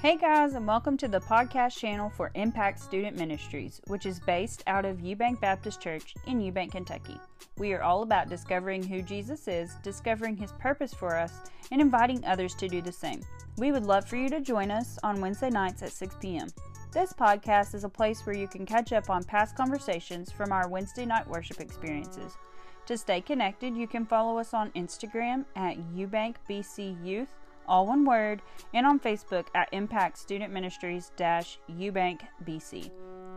Hey guys, and welcome to the podcast channel for Impact Student Ministries, which is based out of Eubank Baptist Church in Eubank, Kentucky. We are all about discovering who Jesus is, discovering his purpose for us, and inviting others to do the same. We would love for you to join us on Wednesday nights at 6 p.m. This podcast is a place where you can catch up on past conversations from our Wednesday night worship experiences. To stay connected, you can follow us on Instagram at Eubank BC Youth all one word, and on Facebook at Impact Student Ministries Eubank BC.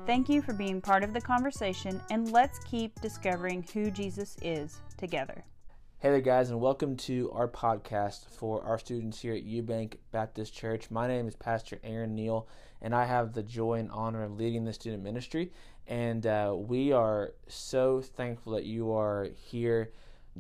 Thank you for being part of the conversation, and let's keep discovering who Jesus is together. Hey there, guys, and welcome to our podcast for our students here at Eubank Baptist Church. My name is Pastor Aron Neal, and I have the joy and honor of leading the student ministry. And uh, we are so thankful that you are here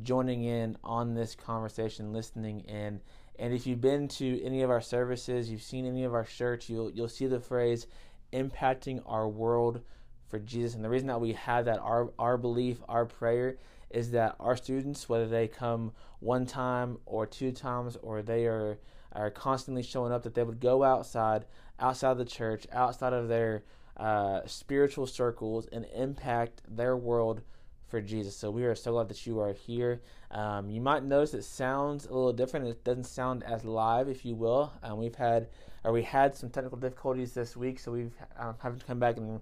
joining in on this conversation, listening in and if you've been to any of our services, you've seen any of our shirts, you'll you'll see the phrase impacting our world for Jesus. And the reason that we have that our our belief, our prayer is that our students, whether they come one time or two times or they are are constantly showing up, that they would go outside, outside the church, outside of their uh, spiritual circles, and impact their world for Jesus. So we are so glad that you are here. Um, you might notice it sounds a little different. It doesn't sound as live, if you will. Um, we've had, or we had some technical difficulties this week, so we've um, having to come back and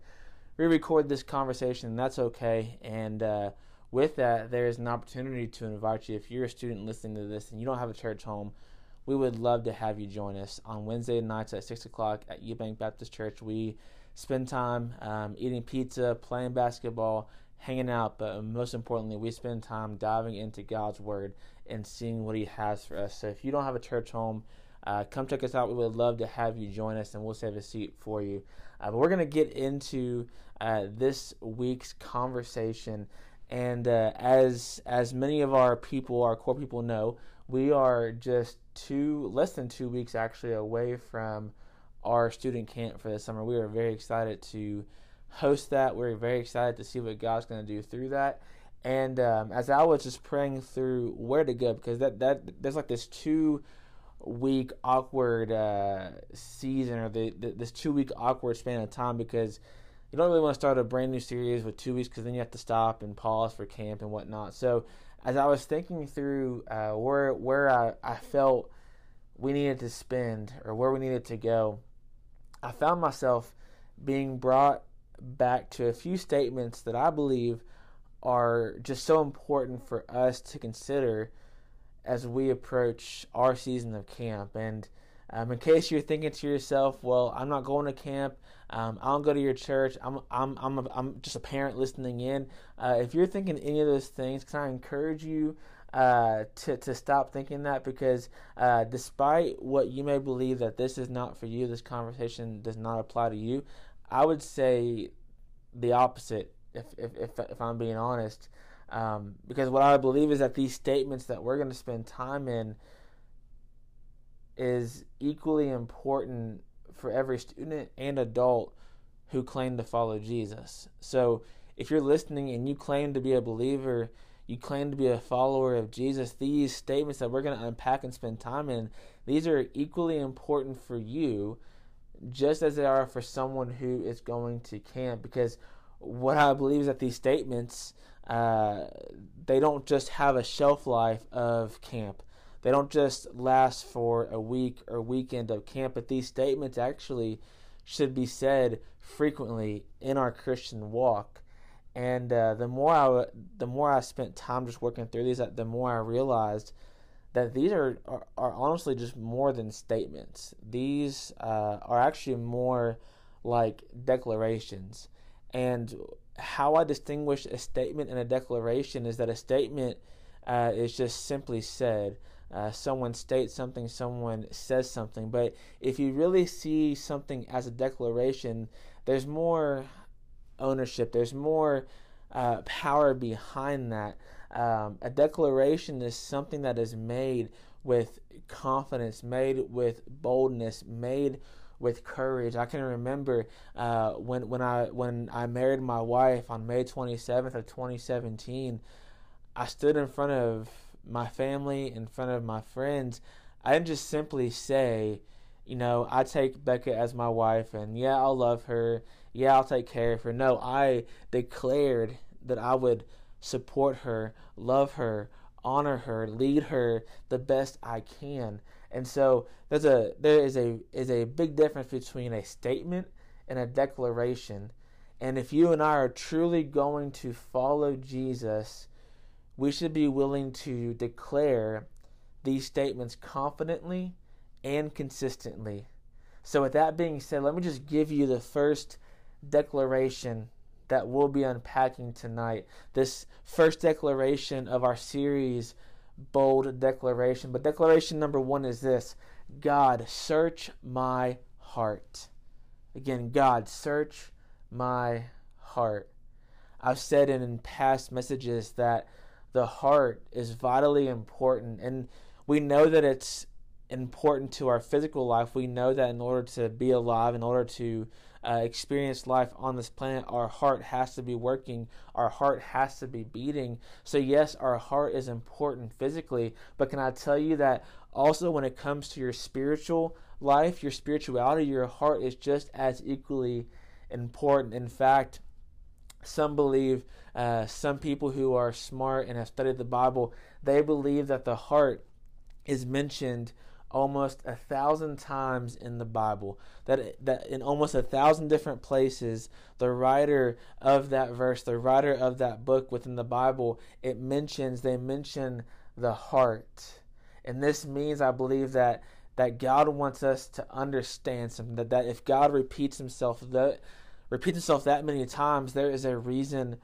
re-record this conversation, and that's okay. And uh, with that, there is an opportunity to invite you. If you're a student listening to this and you don't have a church home, we would love to have you join us on Wednesday nights at six o'clock at Eubank Baptist Church. We spend time um, eating pizza, playing basketball hanging out, but most importantly, we spend time diving into God's Word and seeing what He has for us. So if you don't have a church home, uh, come check us out. We would love to have you join us, and we'll save a seat for you. Uh, but we're going to get into uh, this week's conversation. And uh, as as many of our people, our core people know, we are just two, less than two weeks actually away from our student camp for the summer. We are very excited to host that. We're very excited to see what God's going to do through that. And um, as I was just praying through where to go, because that that there's like this two week awkward uh, season or the, the, this two week awkward span of time because you don't really want to start a brand new series with two weeks because then you have to stop and pause for camp and whatnot. So as I was thinking through uh, where where I, I felt we needed to spend or where we needed to go, I found myself being brought back to a few statements that I believe are just so important for us to consider as we approach our season of camp. And um, in case you're thinking to yourself, well, I'm not going to camp, um, I don't go to your church, I'm, I'm, I'm, a, I'm just a parent listening in. Uh, if you're thinking any of those things, can I encourage you uh, to, to stop thinking that? Because uh, despite what you may believe that this is not for you, this conversation does not apply to you, I would say the opposite, if if if, if I'm being honest, um, because what I believe is that these statements that we're going to spend time in is equally important for every student and adult who claim to follow Jesus. So if you're listening and you claim to be a believer, you claim to be a follower of Jesus, these statements that we're going to unpack and spend time in, these are equally important for you just as they are for someone who is going to camp. Because what I believe is that these statements, uh, they don't just have a shelf life of camp. They don't just last for a week or weekend of camp, but these statements actually should be said frequently in our Christian walk. And uh, the more I the more I spent time just working through these, the more I realized that these are, are, are honestly just more than statements. These uh, are actually more like declarations. And how I distinguish a statement and a declaration is that a statement uh, is just simply said. Uh, someone states something, someone says something. But if you really see something as a declaration, there's more ownership, there's more uh, power behind that. Um, a declaration is something that is made with confidence, made with boldness, made with courage. I can remember uh, when when I when I married my wife on May 27th of 2017. I stood in front of my family, in front of my friends, I didn't just simply say, you know, I take Becca as my wife and yeah, I'll love her. Yeah, I'll take care of her. No, I declared that I would support her, love her, honor her, lead her the best I can. And so there's a there is a is a big difference between a statement and a declaration. And if you and I are truly going to follow Jesus, we should be willing to declare these statements confidently and consistently. So, with that being said, let me just give you the first declaration that we'll be unpacking tonight. This first declaration of our series, Bold Declaration. But declaration number one is this God, search my heart. Again, God, search my heart. I've said in past messages that the heart is vitally important. And we know that it's important to our physical life. We know that in order to be alive, in order to uh, experience life on this planet, our heart has to be working, our heart has to be beating. So, yes, our heart is important physically, but can I tell you that also when it comes to your spiritual life, your spirituality, your heart is just as equally important. In fact, some believe, uh, some people who are smart and have studied the Bible, they believe that the heart is mentioned almost a thousand times in the Bible. That that in almost a thousand different places, the writer of that verse, the writer of that book within the Bible, it mentions they mention the heart, and this means I believe that that God wants us to understand something. That that if God repeats Himself that repeats Himself that many times, there is a reason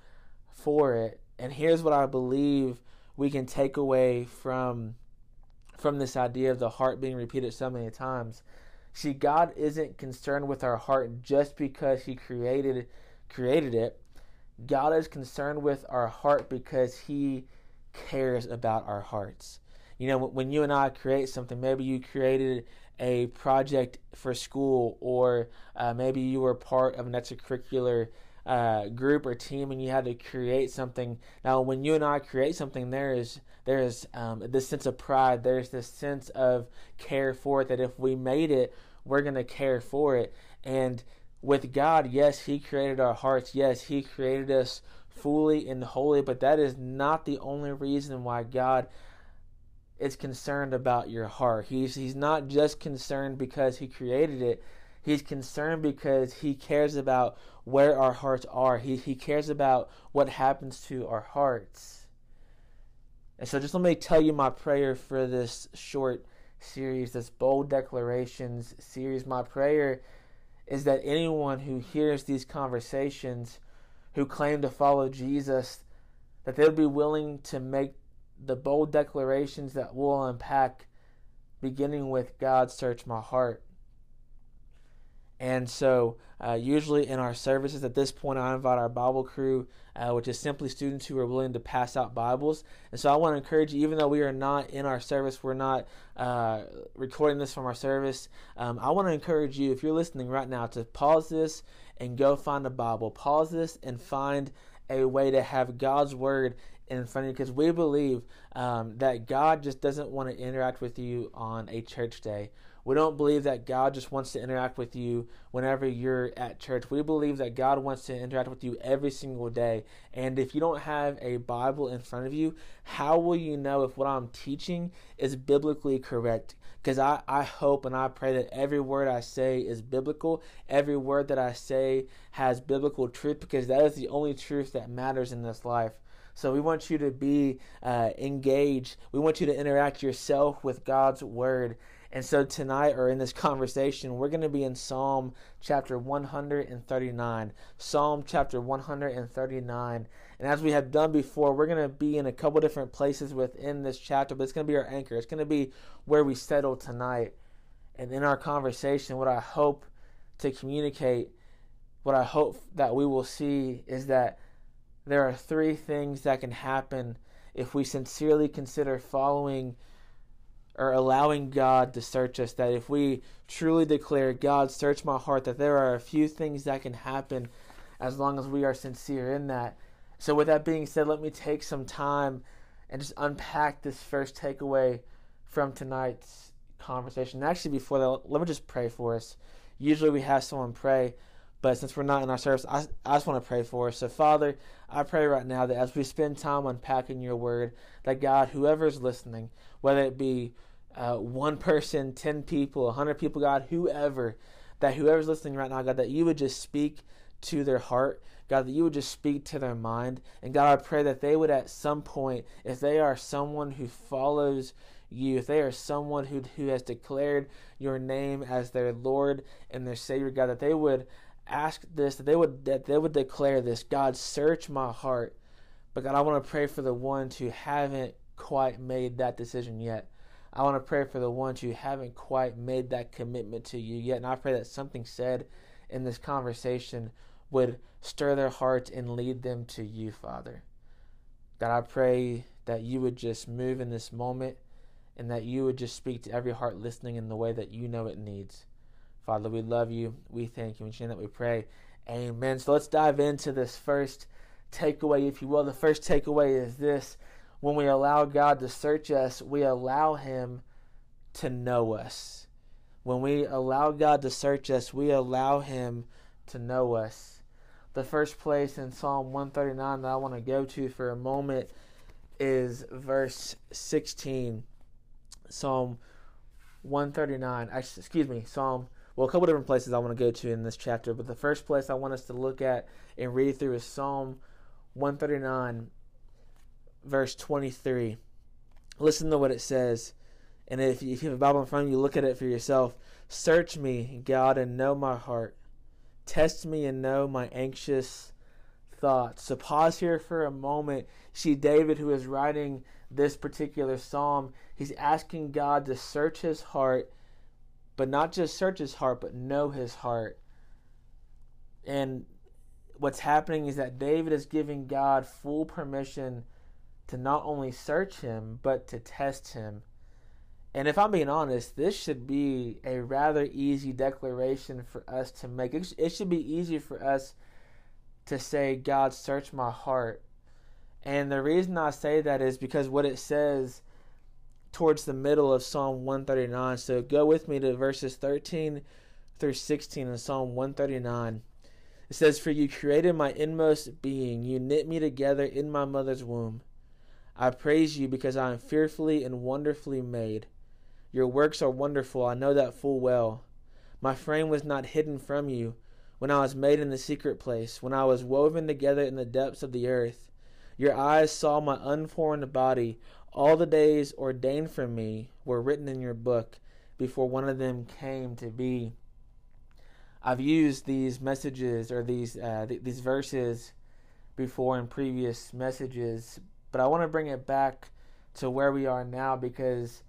for it. And here's what I believe we can take away from from this idea of the heart being repeated so many times. See, God isn't concerned with our heart just because He created created it. God is concerned with our heart because He cares about our hearts. You know, when you and I create something, maybe you created a project for school, or uh, maybe you were part of an extracurricular uh, group or team and you had to create something. Now, when you and I create something, there is there is um, this sense of pride. There's this sense of care for it. That if we made it, we're gonna care for it. And with God, yes, He created our hearts. Yes, He created us fully and holy. But that is not the only reason why God is concerned about your heart. He's He's not just concerned because He created it. He's concerned because he cares about where our hearts are. He, he cares about what happens to our hearts. And so, just let me tell you my prayer for this short series, this bold declarations series. My prayer is that anyone who hears these conversations, who claim to follow Jesus, that they'll be willing to make the bold declarations that we'll unpack, beginning with God, search my heart. And so, uh, usually in our services at this point, I invite our Bible crew, uh, which is simply students who are willing to pass out Bibles. And so, I want to encourage you, even though we are not in our service, we're not uh, recording this from our service. Um, I want to encourage you, if you're listening right now, to pause this and go find a Bible. Pause this and find a way to have God's Word in front of you because we believe um, that God just doesn't want to interact with you on a church day we don't believe that God just wants to interact with you whenever you're at church. We believe that God wants to interact with you every single day. And if you don't have a Bible in front of you, how will you know if what I'm teaching is biblically correct? Because I, I hope and I pray that every word I say is biblical. Every word that I say has biblical truth because that is the only truth that matters in this life. So we want you to be uh, engaged. We want you to interact yourself with God's word. And so tonight, or in this conversation, we're going to be in Psalm chapter 139. Psalm chapter 139. And as we have done before, we're going to be in a couple different places within this chapter, but it's going to be our anchor. It's going to be where we settle tonight. And in our conversation, what I hope to communicate, what I hope that we will see is that there are three things that can happen if we sincerely consider following or allowing God to search us. That if we truly declare, God, search my heart, that there are a few things that can happen as long as we are sincere in that. So, with that being said, let me take some time and just unpack this first takeaway from tonight's conversation. Actually, before that, let me just pray for us. Usually we have someone pray, but since we're not in our service, I, I just want to pray for us. So, Father, I pray right now that as we spend time unpacking your word, that God, whoever is listening, whether it be uh, one person, 10 people, 100 people, God, whoever, that whoever's listening right now, God, that you would just speak to their heart. God, that you would just speak to their mind. And God, I pray that they would at some point, if they are someone who follows you, if they are someone who, who has declared your name as their Lord and their Savior, God, that they would ask this, that they would that they would declare this, God, search my heart. But God, I want to pray for the ones who haven't quite made that decision yet. I want to pray for the ones who haven't quite made that commitment to you yet. And I pray that something said in this conversation would stir their hearts and lead them to you, Father. God, I pray that you would just move in this moment and that you would just speak to every heart listening in the way that you know it needs. Father, we love you. We thank you. In Jesus' that we pray. Amen. So let's dive into this first takeaway, if you will. The first takeaway is this when we allow God to search us, we allow Him to know us. When we allow God to search us, we allow Him to know us. The first place in Psalm 139 that I want to go to for a moment is verse 16. Psalm 139. Excuse me, Psalm. Well, a couple different places I want to go to in this chapter, but the first place I want us to look at and read through is Psalm 139, verse 23. Listen to what it says. And if you, have a Bible in front of you, look at it for yourself. Search me, God, and know my heart. Test me and know my anxious thoughts. So pause here for a moment. See David, who is writing this particular psalm, he's asking God to search his heart, but not just search his heart, but know his heart. And what's happening is that David is giving God full permission to not only search him, but to test him. And if I'm being honest, this should be a rather easy declaration for us to make. It should be easy for us to say, God, search my heart. And the reason I say that is because what it says towards the middle of Psalm 139. So go with me to verses 13 through 16 in Psalm 139. It says, For you created my inmost being, you knit me together in my mother's womb. I praise you because I am fearfully and wonderfully made. Your works are wonderful, I know that full well. My frame was not hidden from you when I was made in the secret place, when I was woven together in the depths of the earth. Your eyes saw my unformed body. All the days ordained for me were written in your book before one of them came to be. I've used these messages or these uh, th- these verses before in previous messages, but I want to bring it back to where we are now because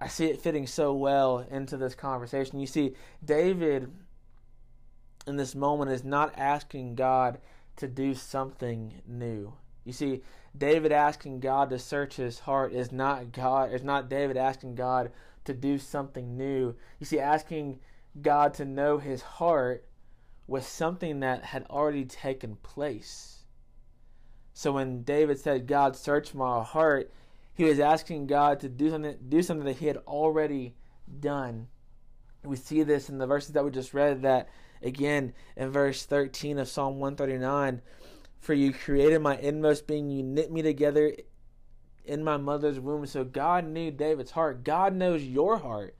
I see it fitting so well into this conversation. You see, David in this moment is not asking God to do something new. You see, David asking God to search his heart is not God is not David asking God to do something new. You see, asking God to know his heart was something that had already taken place. So when David said, God, search my heart, he was asking God to do something, do something that he had already done. We see this in the verses that we just read that again in verse 13 of Psalm 139 For you created my inmost being, you knit me together in my mother's womb. So God knew David's heart. God knows your heart.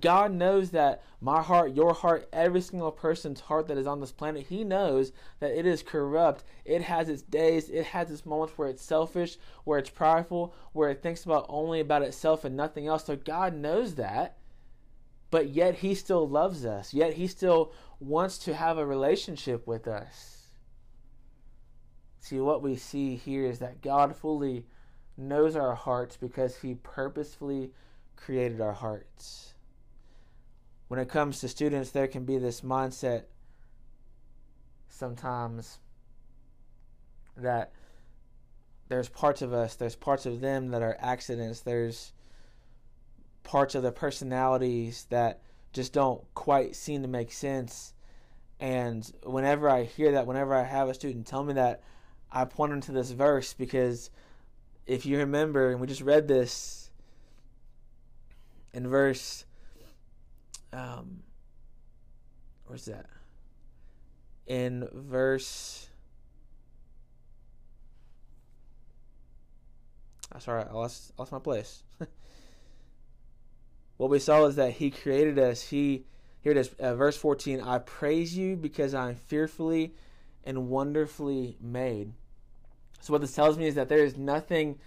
God knows that my heart, your heart, every single person's heart that is on this planet, He knows that it is corrupt. It has its days, it has its moments where it's selfish, where it's prideful, where it thinks about only about itself and nothing else. So God knows that. But yet He still loves us. Yet He still wants to have a relationship with us. See, what we see here is that God fully knows our hearts because He purposefully created our hearts when it comes to students, there can be this mindset sometimes that there's parts of us, there's parts of them that are accidents, there's parts of their personalities that just don't quite seem to make sense. And whenever I hear that, whenever I have a student tell me that, I point them to this verse because if you remember, and we just read this in verse, um, where's that? In verse. I'm sorry, I lost lost my place. what we saw is that He created us. He here it is, uh, verse fourteen. I praise you because I am fearfully and wonderfully made. So, what this tells me is that there is nothing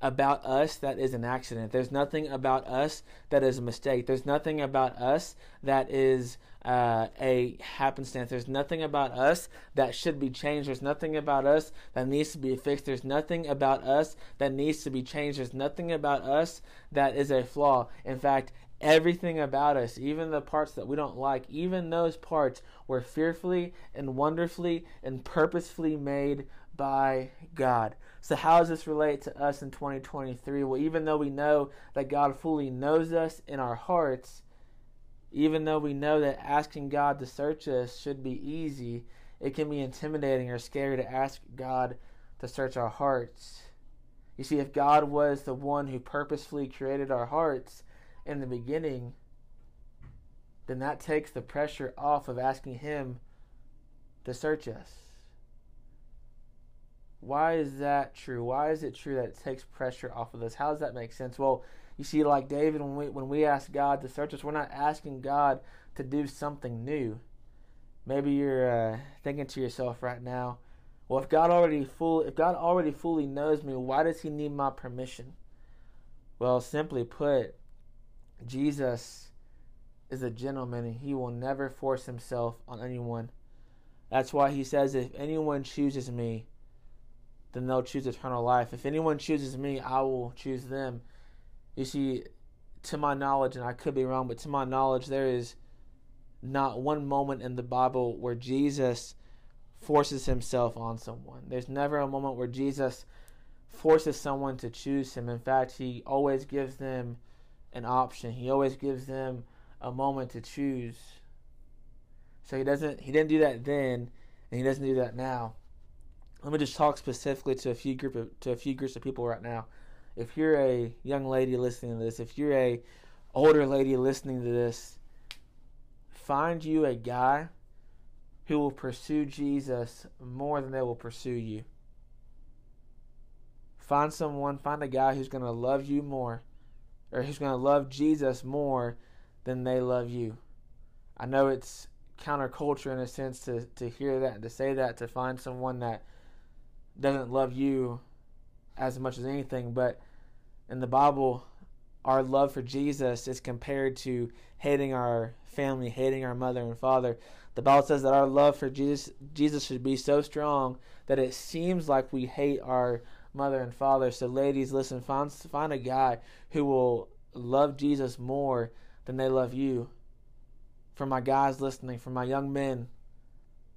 about us that is an accident. There's nothing about us that is a mistake. There's nothing about us that is uh, a happenstance. There's nothing about us that should be changed. There's nothing about us that needs to be fixed. There's nothing about us that needs to be changed. There's nothing about us that is a flaw. In fact, everything about us, even the parts that we don't like, even those parts were fearfully and wonderfully and purposefully made by God. So, how does this relate to us in 2023? Well, even though we know that God fully knows us in our hearts, even though we know that asking God to search us should be easy, it can be intimidating or scary to ask God to search our hearts. You see, if God was the one who purposefully created our hearts, in the beginning, then that takes the pressure off of asking Him to search us. Why is that true? Why is it true that it takes pressure off of us? How does that make sense? Well, you see, like David, when we when we ask God to search us, we're not asking God to do something new. Maybe you're uh, thinking to yourself right now, well, if God already full, if God already fully knows me, why does He need my permission? Well, simply put, Jesus is a gentleman and he will never force himself on anyone. That's why he says, If anyone chooses me, then they'll choose eternal life. If anyone chooses me, I will choose them. You see, to my knowledge, and I could be wrong, but to my knowledge, there is not one moment in the Bible where Jesus forces himself on someone. There's never a moment where Jesus forces someone to choose him. In fact, he always gives them an option. He always gives them a moment to choose. So he doesn't he didn't do that then and he doesn't do that now. Let me just talk specifically to a few group of, to a few groups of people right now. If you're a young lady listening to this, if you're a older lady listening to this, find you a guy who will pursue Jesus more than they will pursue you. Find someone, find a guy who's going to love you more or who's going to love Jesus more than they love you. I know it's counterculture in a sense to, to hear that and to say that, to find someone that doesn't love you as much as anything, but in the Bible, our love for Jesus is compared to hating our family, hating our mother and father. The Bible says that our love for Jesus Jesus should be so strong that it seems like we hate our mother and father. So, ladies, listen, find find a guy who will love Jesus more than they love you. For my guys listening, for my young men,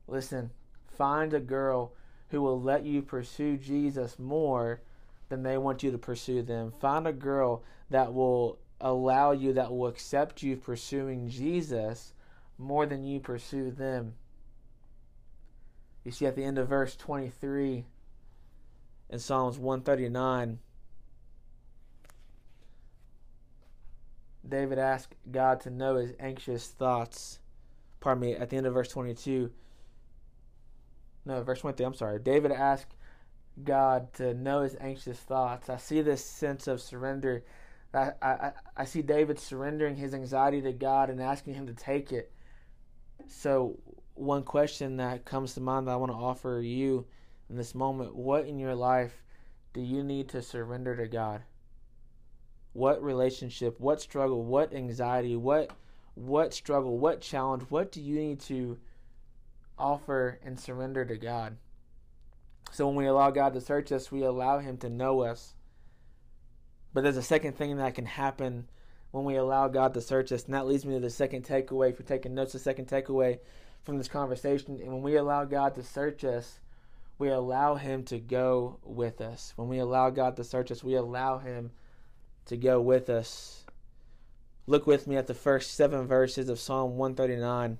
listen, find a girl who will let you pursue Jesus more than they want you to pursue them. Find a girl that will allow you, that will accept you pursuing Jesus more than you pursue them. You see, at the end of verse 23, in Psalms 139, David asked God to know his anxious thoughts. Pardon me, at the end of verse 22. No, verse 23, I'm sorry. David asked God to know his anxious thoughts. I see this sense of surrender. I, I, I see David surrendering his anxiety to God and asking him to take it. So, one question that comes to mind that I want to offer you in this moment what in your life do you need to surrender to God? What relationship, what struggle, what anxiety, what what struggle, what challenge, what do you need to offer and surrender to God? So when we allow God to search us, we allow him to know us. But there's a second thing that can happen when we allow God to search us, and that leads me to the second takeaway. If you're taking notes, the second takeaway from this conversation, and when we allow God to search us, we allow Him to go with us. When we allow God to search us, we allow Him to go with us. Look with me at the first seven verses of Psalm 139.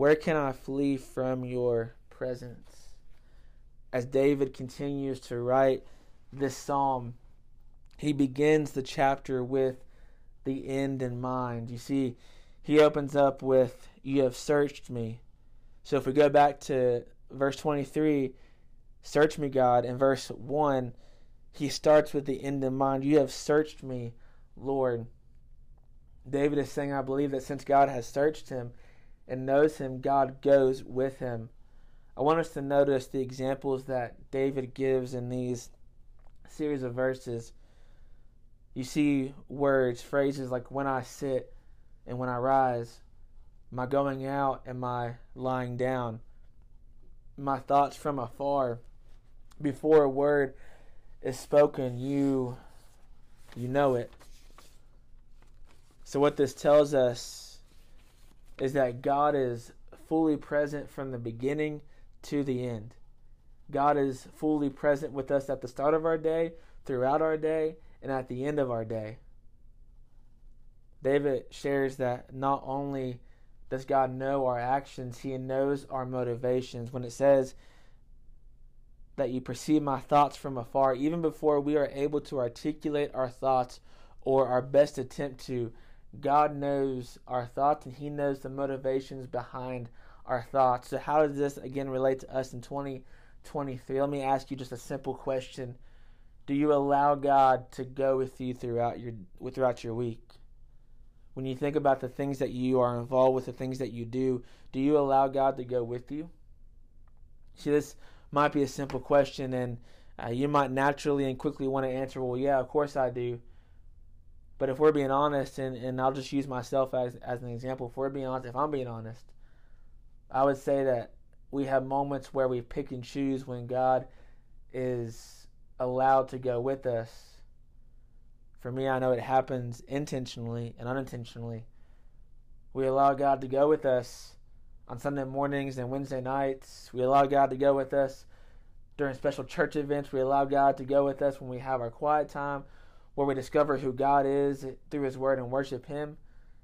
Where can I flee from your presence? As David continues to write this psalm, he begins the chapter with the end in mind. You see, he opens up with, You have searched me. So if we go back to verse 23, Search me, God, in verse 1, he starts with the end in mind. You have searched me, Lord. David is saying, I believe that since God has searched him and knows him, God goes with him. I want us to notice the examples that David gives in these series of verses. You see words, phrases like when I sit and when I rise, my going out and my lying down, my thoughts from afar. Before a word is spoken, you you know it. So what this tells us is that God is fully present from the beginning to the end. God is fully present with us at the start of our day, throughout our day, and at the end of our day. David shares that not only does God know our actions, he knows our motivations. When it says that you perceive my thoughts from afar, even before we are able to articulate our thoughts or our best attempt to, God knows our thoughts and He knows the motivations behind our thoughts. So, how does this again relate to us in 2023? Let me ask you just a simple question Do you allow God to go with you throughout your, throughout your week? When you think about the things that you are involved with, the things that you do, do you allow God to go with you? See, this might be a simple question, and uh, you might naturally and quickly want to answer, well, yeah, of course I do. But if we're being honest, and, and I'll just use myself as, as an example, if we're being honest, if I'm being honest, I would say that we have moments where we pick and choose when God is allowed to go with us. For me, I know it happens intentionally and unintentionally. We allow God to go with us on Sunday mornings and Wednesday nights. We allow God to go with us during special church events. We allow God to go with us when we have our quiet time, where we discover who God is through His Word and worship Him.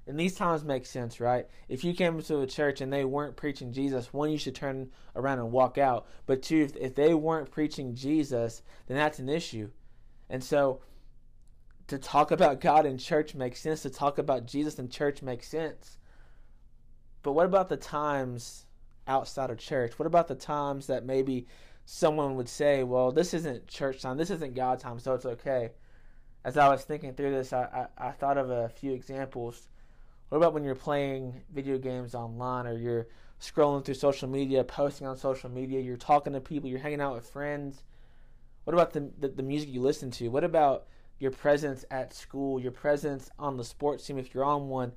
And these times make sense, right? If you came to a church and they weren't preaching Jesus, one, you should turn around and walk out. But two, if, if they weren't preaching Jesus, then that's an issue. And so to talk about God in church makes sense. To talk about Jesus in church makes sense. But what about the times outside of church? What about the times that maybe someone would say, well, this isn't church time, this isn't God time, so it's okay? As I was thinking through this, I, I, I thought of a few examples. What about when you're playing video games online or you're scrolling through social media, posting on social media, you're talking to people, you're hanging out with friends? What about the, the, the music you listen to? What about your presence at school, your presence on the sports team if you're on one?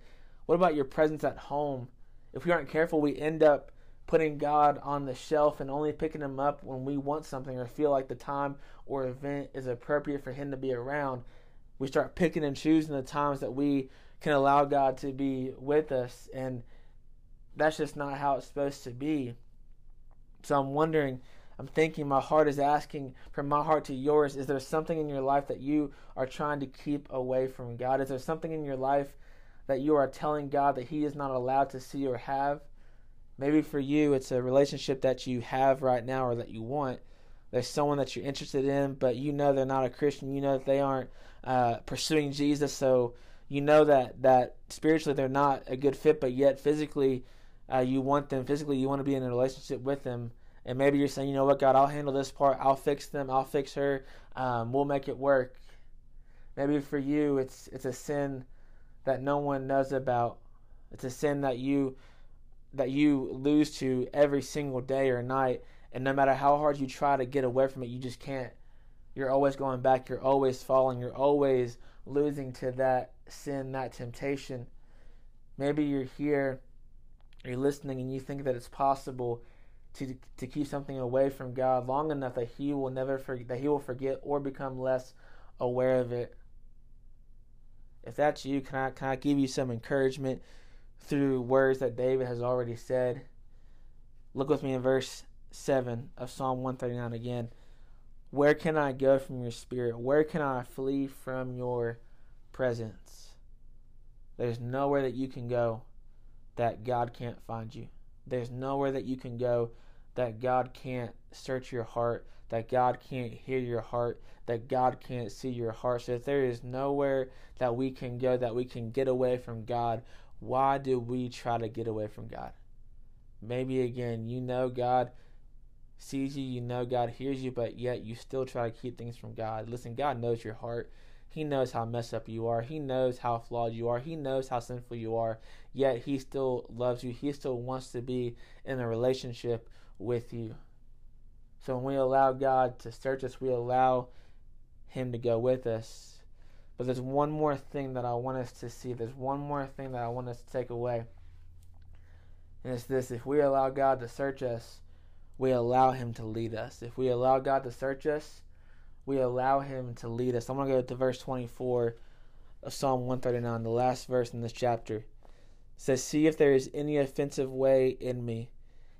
What about your presence at home? if we aren't careful, we end up putting God on the shelf and only picking him up when we want something or feel like the time or event is appropriate for him to be around. We start picking and choosing the times that we can allow God to be with us, and that's just not how it's supposed to be. So I'm wondering, I'm thinking, my heart is asking from my heart to yours is there something in your life that you are trying to keep away from God? Is there something in your life that you are telling God that He is not allowed to see or have. Maybe for you, it's a relationship that you have right now or that you want. There's someone that you're interested in, but you know they're not a Christian. You know that they aren't uh, pursuing Jesus, so you know that that spiritually they're not a good fit, but yet physically uh, you want them. Physically, you want to be in a relationship with them. And maybe you're saying, you know what, God, I'll handle this part. I'll fix them. I'll fix her. Um, we'll make it work. Maybe for you, it's it's a sin that no one knows about. It's a sin that you that you lose to every single day or night, and no matter how hard you try to get away from it, you just can't. You're always going back. You're always falling. You're always losing to that sin, that temptation. Maybe you're here, you're listening, and you think that it's possible to to keep something away from God long enough that he will never forget that he will forget or become less aware of it. If that's you, can I can I give you some encouragement through words that David has already said? Look with me in verse 7 of Psalm 139 again. Where can I go from your spirit? Where can I flee from your presence? There's nowhere that you can go that God can't find you. There's nowhere that you can go that God can't search your heart, that God can't hear your heart, that God can't see your heart. So if there is nowhere that we can go that we can get away from God, why do we try to get away from God? Maybe again, you know God sees you, you know God hears you, but yet you still try to keep things from God. Listen, God knows your heart. He knows how messed up you are. He knows how flawed you are. He knows how sinful you are. Yet He still loves you. He still wants to be in a relationship with you. So when we allow God to search us, we allow Him to go with us. But there's one more thing that I want us to see. There's one more thing that I want us to take away. And it's this if we allow God to search us, we allow Him to lead us. If we allow God to search us, we allow Him to lead us. I'm going to go to verse 24 of Psalm 139, the last verse in this chapter. It says, See if there is any offensive way in me,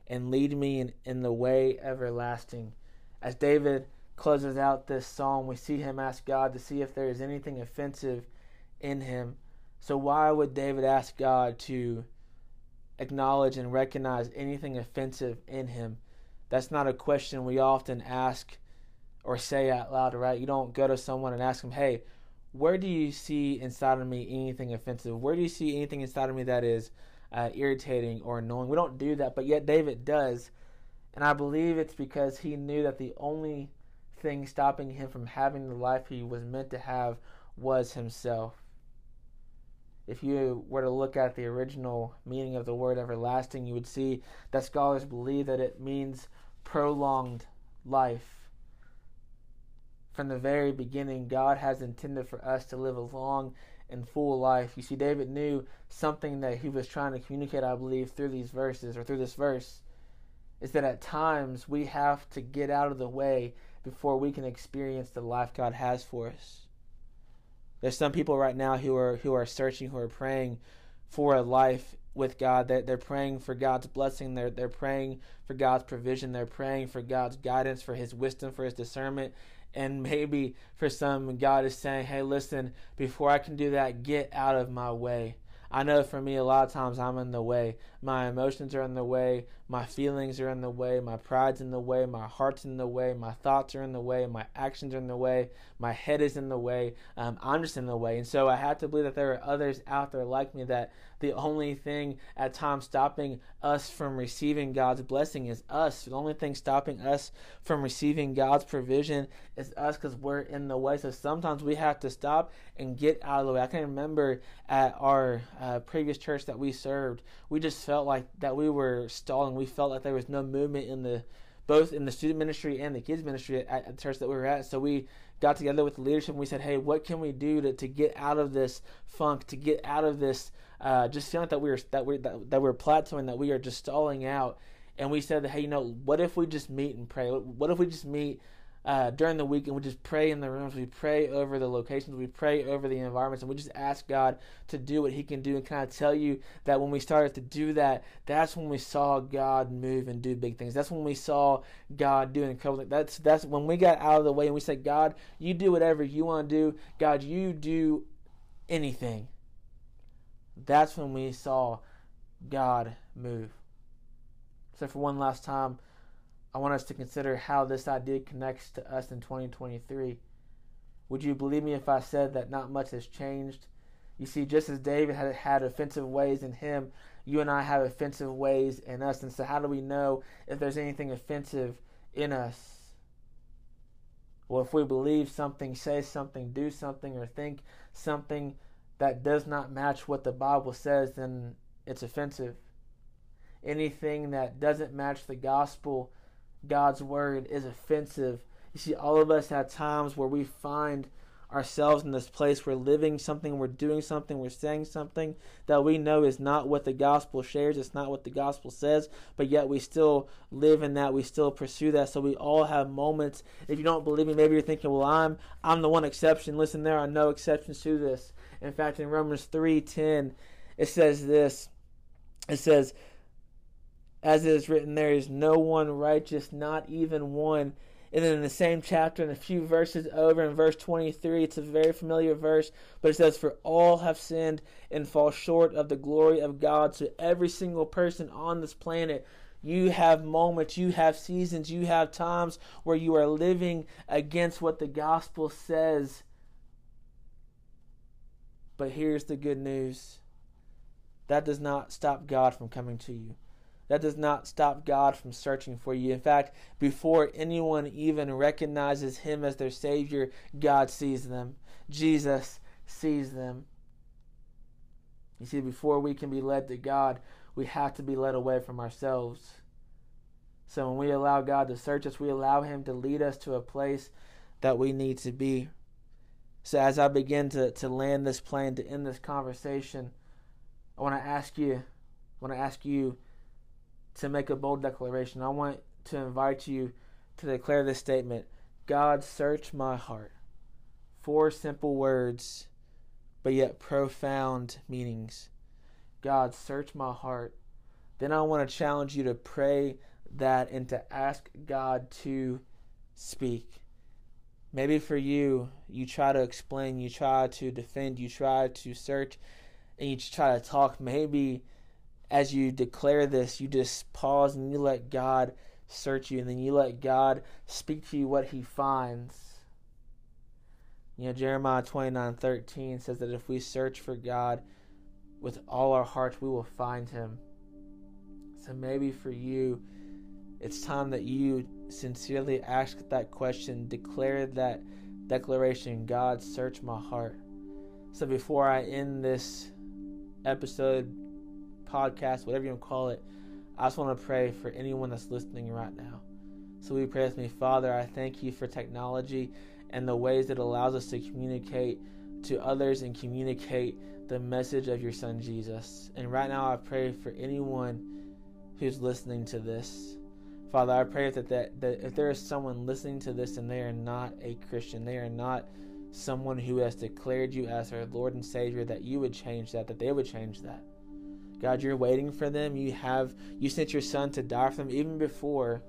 and lead me in, in the way everlasting. As David closes out this psalm, we see him ask God to see if there is anything offensive in him. So, why would David ask God to acknowledge and recognize anything offensive in him? That's not a question we often ask or say out loud, right? You don't go to someone and ask them, hey, where do you see inside of me anything offensive? Where do you see anything inside of me that is uh, irritating or annoying? We don't do that, but yet David does. And I believe it's because he knew that the only thing stopping him from having the life he was meant to have was himself. If you were to look at the original meaning of the word everlasting, you would see that scholars believe that it means prolonged life. From the very beginning, God has intended for us to live a long and full life. You see, David knew something that he was trying to communicate, I believe, through these verses or through this verse is that at times we have to get out of the way before we can experience the life God has for us. There's some people right now who are who are searching, who are praying for a life with God. That they're praying for God's blessing. They're they're praying for God's provision. They're praying for God's guidance, for His wisdom, for His discernment. And maybe for some, God is saying, "Hey, listen, before I can do that, get out of my way." I know for me, a lot of times I'm in the way. My emotions are in the way. My feelings are in the way. My pride's in the way. My heart's in the way. My thoughts are in the way. My actions are in the way. My head is in the way. Um, I'm just in the way. And so I have to believe that there are others out there like me that the only thing at times stopping us from receiving God's blessing is us. The only thing stopping us from receiving God's provision is us because we're in the way. So sometimes we have to stop and get out of the way. I can remember at our uh, previous church that we served, we just felt like that we were stalling. We felt like there was no movement in the both in the student ministry and the kids ministry at, the church that we were at. So we got together with the leadership and we said, hey, what can we do to, to get out of this funk, to get out of this uh, just feeling that we were that we that, that we're plateauing, that we are just stalling out. And we said, hey, you know, what if we just meet and pray? What if we just meet uh, during the week and we just pray in the rooms, we pray over the locations, we pray over the environments, and we just ask God to do what He can do. And kind of tell you that when we started to do that, that's when we saw God move and do big things. That's when we saw God doing incredible things. That's that's when we got out of the way and we said, God, you do whatever you want to do. God, you do anything. That's when we saw God move. So for one last time. I want us to consider how this idea connects to us in 2023. Would you believe me if I said that not much has changed? You see, just as David had, had offensive ways in him, you and I have offensive ways in us. And so, how do we know if there's anything offensive in us? Well, if we believe something, say something, do something, or think something that does not match what the Bible says, then it's offensive. Anything that doesn't match the gospel God's word is offensive. You see, all of us have times where we find ourselves in this place. We're living something, we're doing something, we're saying something that we know is not what the gospel shares, it's not what the gospel says, but yet we still live in that, we still pursue that. So we all have moments. If you don't believe me, maybe you're thinking, well, I'm I'm the one exception. Listen, there are no exceptions to this. In fact, in Romans 3:10, it says this. It says, as it is written, there is no one righteous, not even one. And then in the same chapter, in a few verses over, in verse 23, it's a very familiar verse, but it says, For all have sinned and fall short of the glory of God. So every single person on this planet, you have moments, you have seasons, you have times where you are living against what the gospel says. But here's the good news that does not stop God from coming to you. That does not stop God from searching for you. In fact, before anyone even recognizes Him as their Savior, God sees them. Jesus sees them. You see, before we can be led to God, we have to be led away from ourselves. So when we allow God to search us, we allow Him to lead us to a place that we need to be. So as I begin to, to land this plane, to end this conversation, I want to ask you, I want to ask you, to make a bold declaration. I want to invite you to declare this statement God, search my heart. Four simple words, but yet profound meanings. God, search my heart. Then I want to challenge you to pray that and to ask God to speak. Maybe for you, you try to explain, you try to defend, you try to search, and you try to talk. Maybe as you declare this, you just pause and you let God search you, and then you let God speak to you what He finds. You know, Jeremiah twenty nine thirteen says that if we search for God with all our hearts, we will find Him. So maybe for you, it's time that you sincerely ask that question, declare that declaration God, search my heart. So before I end this episode, podcast, whatever you want to call it, I just want to pray for anyone that's listening right now. So we pray with me, Father, I thank you for technology and the ways that allows us to communicate to others and communicate the message of your son Jesus. And right now I pray for anyone who's listening to this. Father, I pray that, that, that if there is someone listening to this and they are not a Christian, they are not someone who has declared you as their Lord and Savior, that you would change that, that they would change that. God, you're waiting for them. You have you sent your son to die for them even before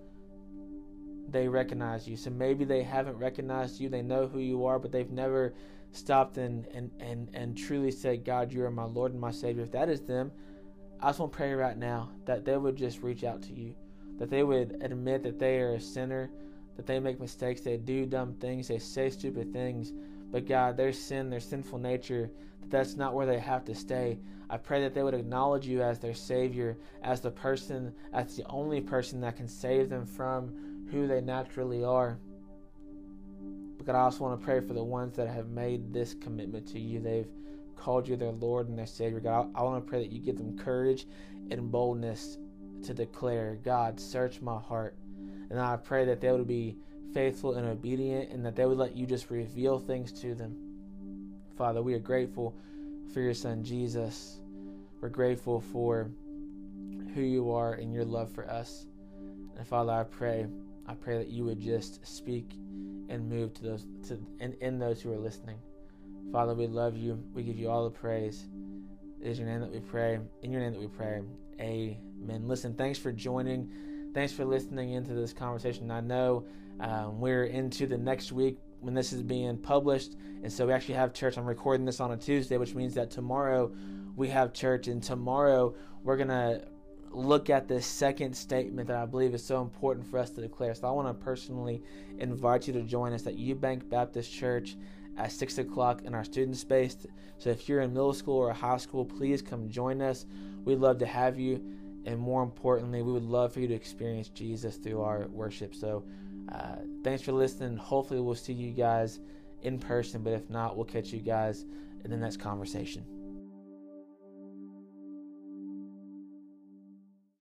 they recognize you. So maybe they haven't recognized you. They know who you are, but they've never stopped and and and, and truly said, God, you are my Lord and my Savior. If that is them, I just want to pray right now that they would just reach out to you. That they would admit that they are a sinner, that they make mistakes, they do dumb things, they say stupid things. But God, their sin, their sinful nature, that that's not where they have to stay. I pray that they would acknowledge you as their Savior, as the person, as the only person that can save them from who they naturally are. But God, I also want to pray for the ones that have made this commitment to you. They've called you their Lord and their Savior. God, I want to pray that you give them courage and boldness to declare, God, search my heart. And I pray that they would be faithful and obedient and that they would let you just reveal things to them. Father, we are grateful for your son Jesus. We're grateful for who you are and your love for us. And Father, I pray, I pray that you would just speak and move to those to and in those who are listening. Father, we love you. We give you all the praise. It is your name that we pray. In your name that we pray. Amen. And listen, thanks for joining. Thanks for listening into this conversation. I know um, we're into the next week when this is being published, and so we actually have church. I'm recording this on a Tuesday, which means that tomorrow we have church, and tomorrow we're going to look at this second statement that I believe is so important for us to declare. So I want to personally invite you to join us at Eubank Baptist Church at 6 o'clock in our student space. So if you're in middle school or high school, please come join us. We'd love to have you. And more importantly, we would love for you to experience Jesus through our worship. So uh, thanks for listening. Hopefully, we'll see you guys in person. But if not, we'll catch you guys in the next conversation.